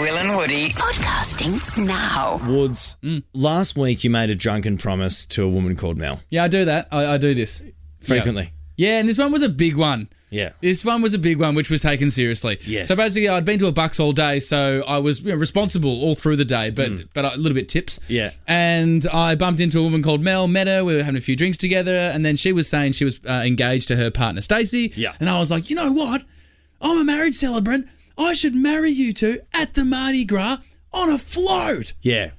Will and Woody podcasting now. Woods, last week you made a drunken promise to a woman called Mel. Yeah, I do that. I, I do this Frequently. Yeah. yeah, and this one was a big one. Yeah. This one was a big one, which was taken seriously. Yes. So basically, I'd been to a Bucks all day, so I was you know, responsible all through the day, but but a little bit tips. Mm. Yeah. And I bumped into a woman called Mel. Met her. We were having a few drinks together, and then she was saying she was uh, engaged to her partner Stacey. Yeah. And I was like, you know what? I'm a marriage celebrant. I should marry you two at the Mardi Gras on a float. Yeah.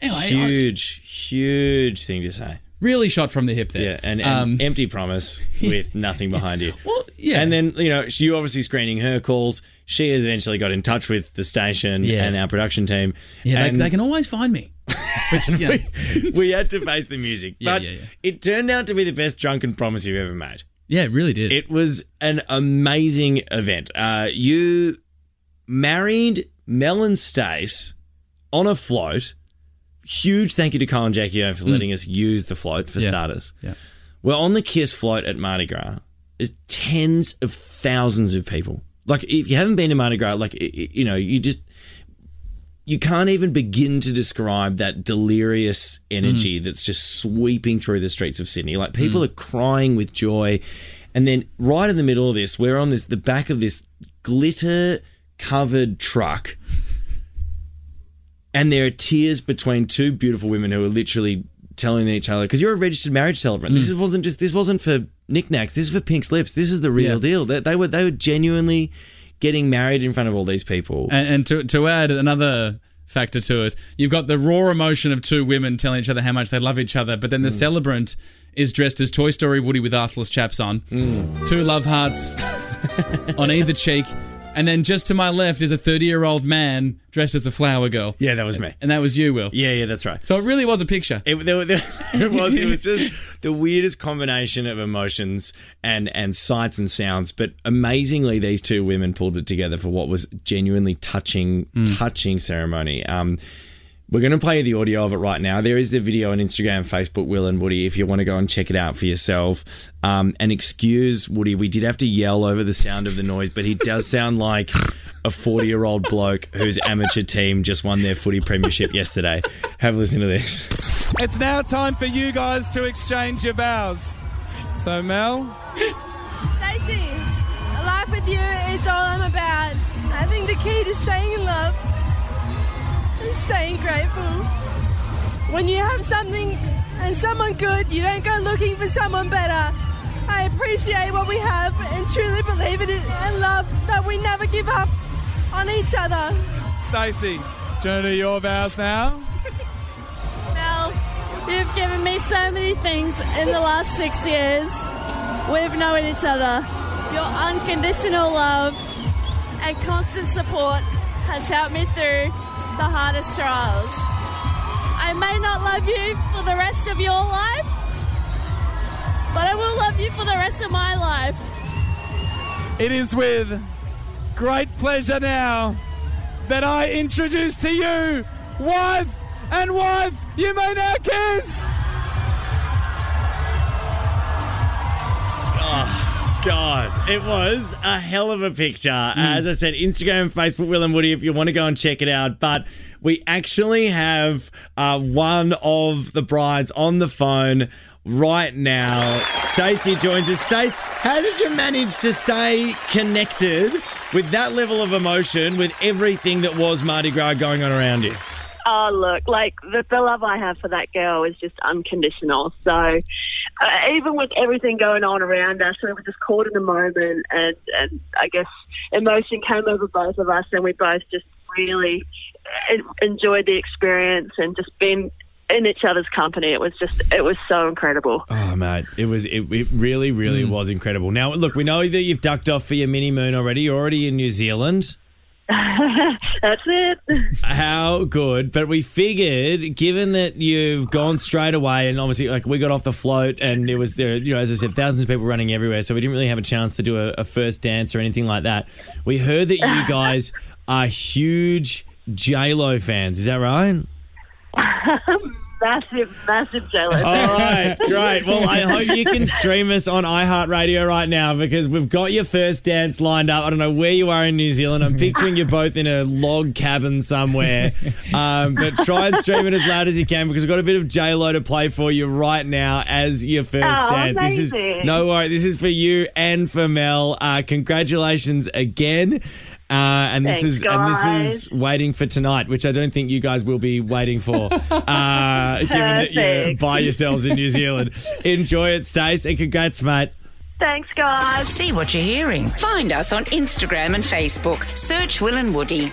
Anyway, I Huge, huge thing to say. really shot from the hip there. Yeah. And, and Um, empty promise with nothing behind you. well, yeah. And then, you know, she obviously screening her calls. She eventually got in touch with the station Yeah. and our production team. yeah, they, and they can always find me. Which, you know, we had to face the music. Yeah, but yeah, yeah. it turned out to be the best drunken promise you've ever made. yeah, it really did. It was an amazing event. Uh, you married Mel and Stace on a float. Huge thank you to Kyle and Jackie for letting us use the float for. Yeah. starters. Yeah. We're on the KIIS float at Mardi Gras. There's tens of thousands of people. Like if you haven't been to Mardi Gras, like i- i- you know, you just you can't even begin to describe that delirious energy Mm. that's just sweeping through the streets of Sydney. Like people are crying with joy. And then right in the middle of this, we're on this the back of this glitter covered truck. And there are tears between two beautiful women who are literally telling each other because you're a registered marriage celebrant. This mm. wasn't just this wasn't for knickknacks. This is for pink slips. This is the real Yeah. deal. They, they were they were genuinely getting married in front of all these people. And, and to, to add another factor to it, you've got the raw emotion of two women telling each other how much they love each other, but then the mm. celebrant is dressed as Toy Story Woody with arseless chaps on, mm. two love hearts on either cheek, and then just to my left is a 30 year old man dressed as a flower girl. yeah, that was me. And that was you, Will. Yeah, yeah, that's right. So it really was a picture. It, there, there, it was it was just the weirdest combination of emotions and and sights and sounds. But amazingly, these two women pulled it together for what was genuinely touching, touching ceremony. Um, we're going to play the audio of it right now. There is the video on Instagram, Facebook, Will and Woody, if you want to go and check it out for yourself. Um, and excuse Woody, we did have to yell over the sound of the noise, but he does sound like a 40 year old bloke whose amateur team just won their footy premiership yesterday. Have a listen to this. It's now time for you guys to exchange your vows. So, Mel, Stacey, a life with you is all I'm about. I think the key to staying in love grateful. When you have something and someone good, you don't go looking for someone better. I appreciate what we have and truly believe in it and love that we never give up on each other. Stacey, do you your vows now? Mel, you've given me so many things in the last six years. We've known each other. Your unconditional love and constant support has helped me through the hardest trials. I may not love you for the rest of your life, but I will love you for the rest of my life. It is with great pleasure now that I introduce to you wife and wife. You may now kiss. It was a hell of a picture. As I said, Instagram, Facebook, Will and Woody, if you want to go and check it out. But we actually have uh, one of the brides on the phone right now. Stacey joins us. Stace, how did you manage to stay connected with that level of emotion with everything that was Mardi Gras going on around you? Oh, look, like the, the love I have for that girl is just unconditional. So, uh, even with everything going on around us, we were just caught in the moment, and, and I guess emotion came over both of us, and we both just really enjoyed the experience and just been in each other's company. It was just, it was so incredible. Oh, mate, it was it, it really, really was incredible. Now, look, we know that you've ducked off for your mini moon already. You're already in New Zealand. That's it. How good. But we figured, given that you've gone straight away, and obviously, like, we got off the float, and it was there, you know, as I said, thousands of people running everywhere, so we didn't really have a chance to do a, a first dance or anything like that. We heard that you guys are huge J Lo fans. Is that right? massive, massive jealous. All right, great. Well, I hope you can stream us on iHeartRadio right now because we've got your first dance lined up. I don't know where you are in New Zealand. I'm picturing you both in a log cabin somewhere. Um, but try and stream it as loud as you can because we've got a bit of J Lo to play for you right now as your first Oh, dance. This is no worry. This is for you and for Mel. Uh, congratulations again. Uh, and this Thanks, is and this is waiting for tonight, which I don't think you guys will be waiting for, uh, given that you're by yourselves in New Zealand. Enjoy it, Stace, and congrats, mate. Thanks, guys. See what you're hearing. Find us on Instagram and Facebook. Search Will and Woody.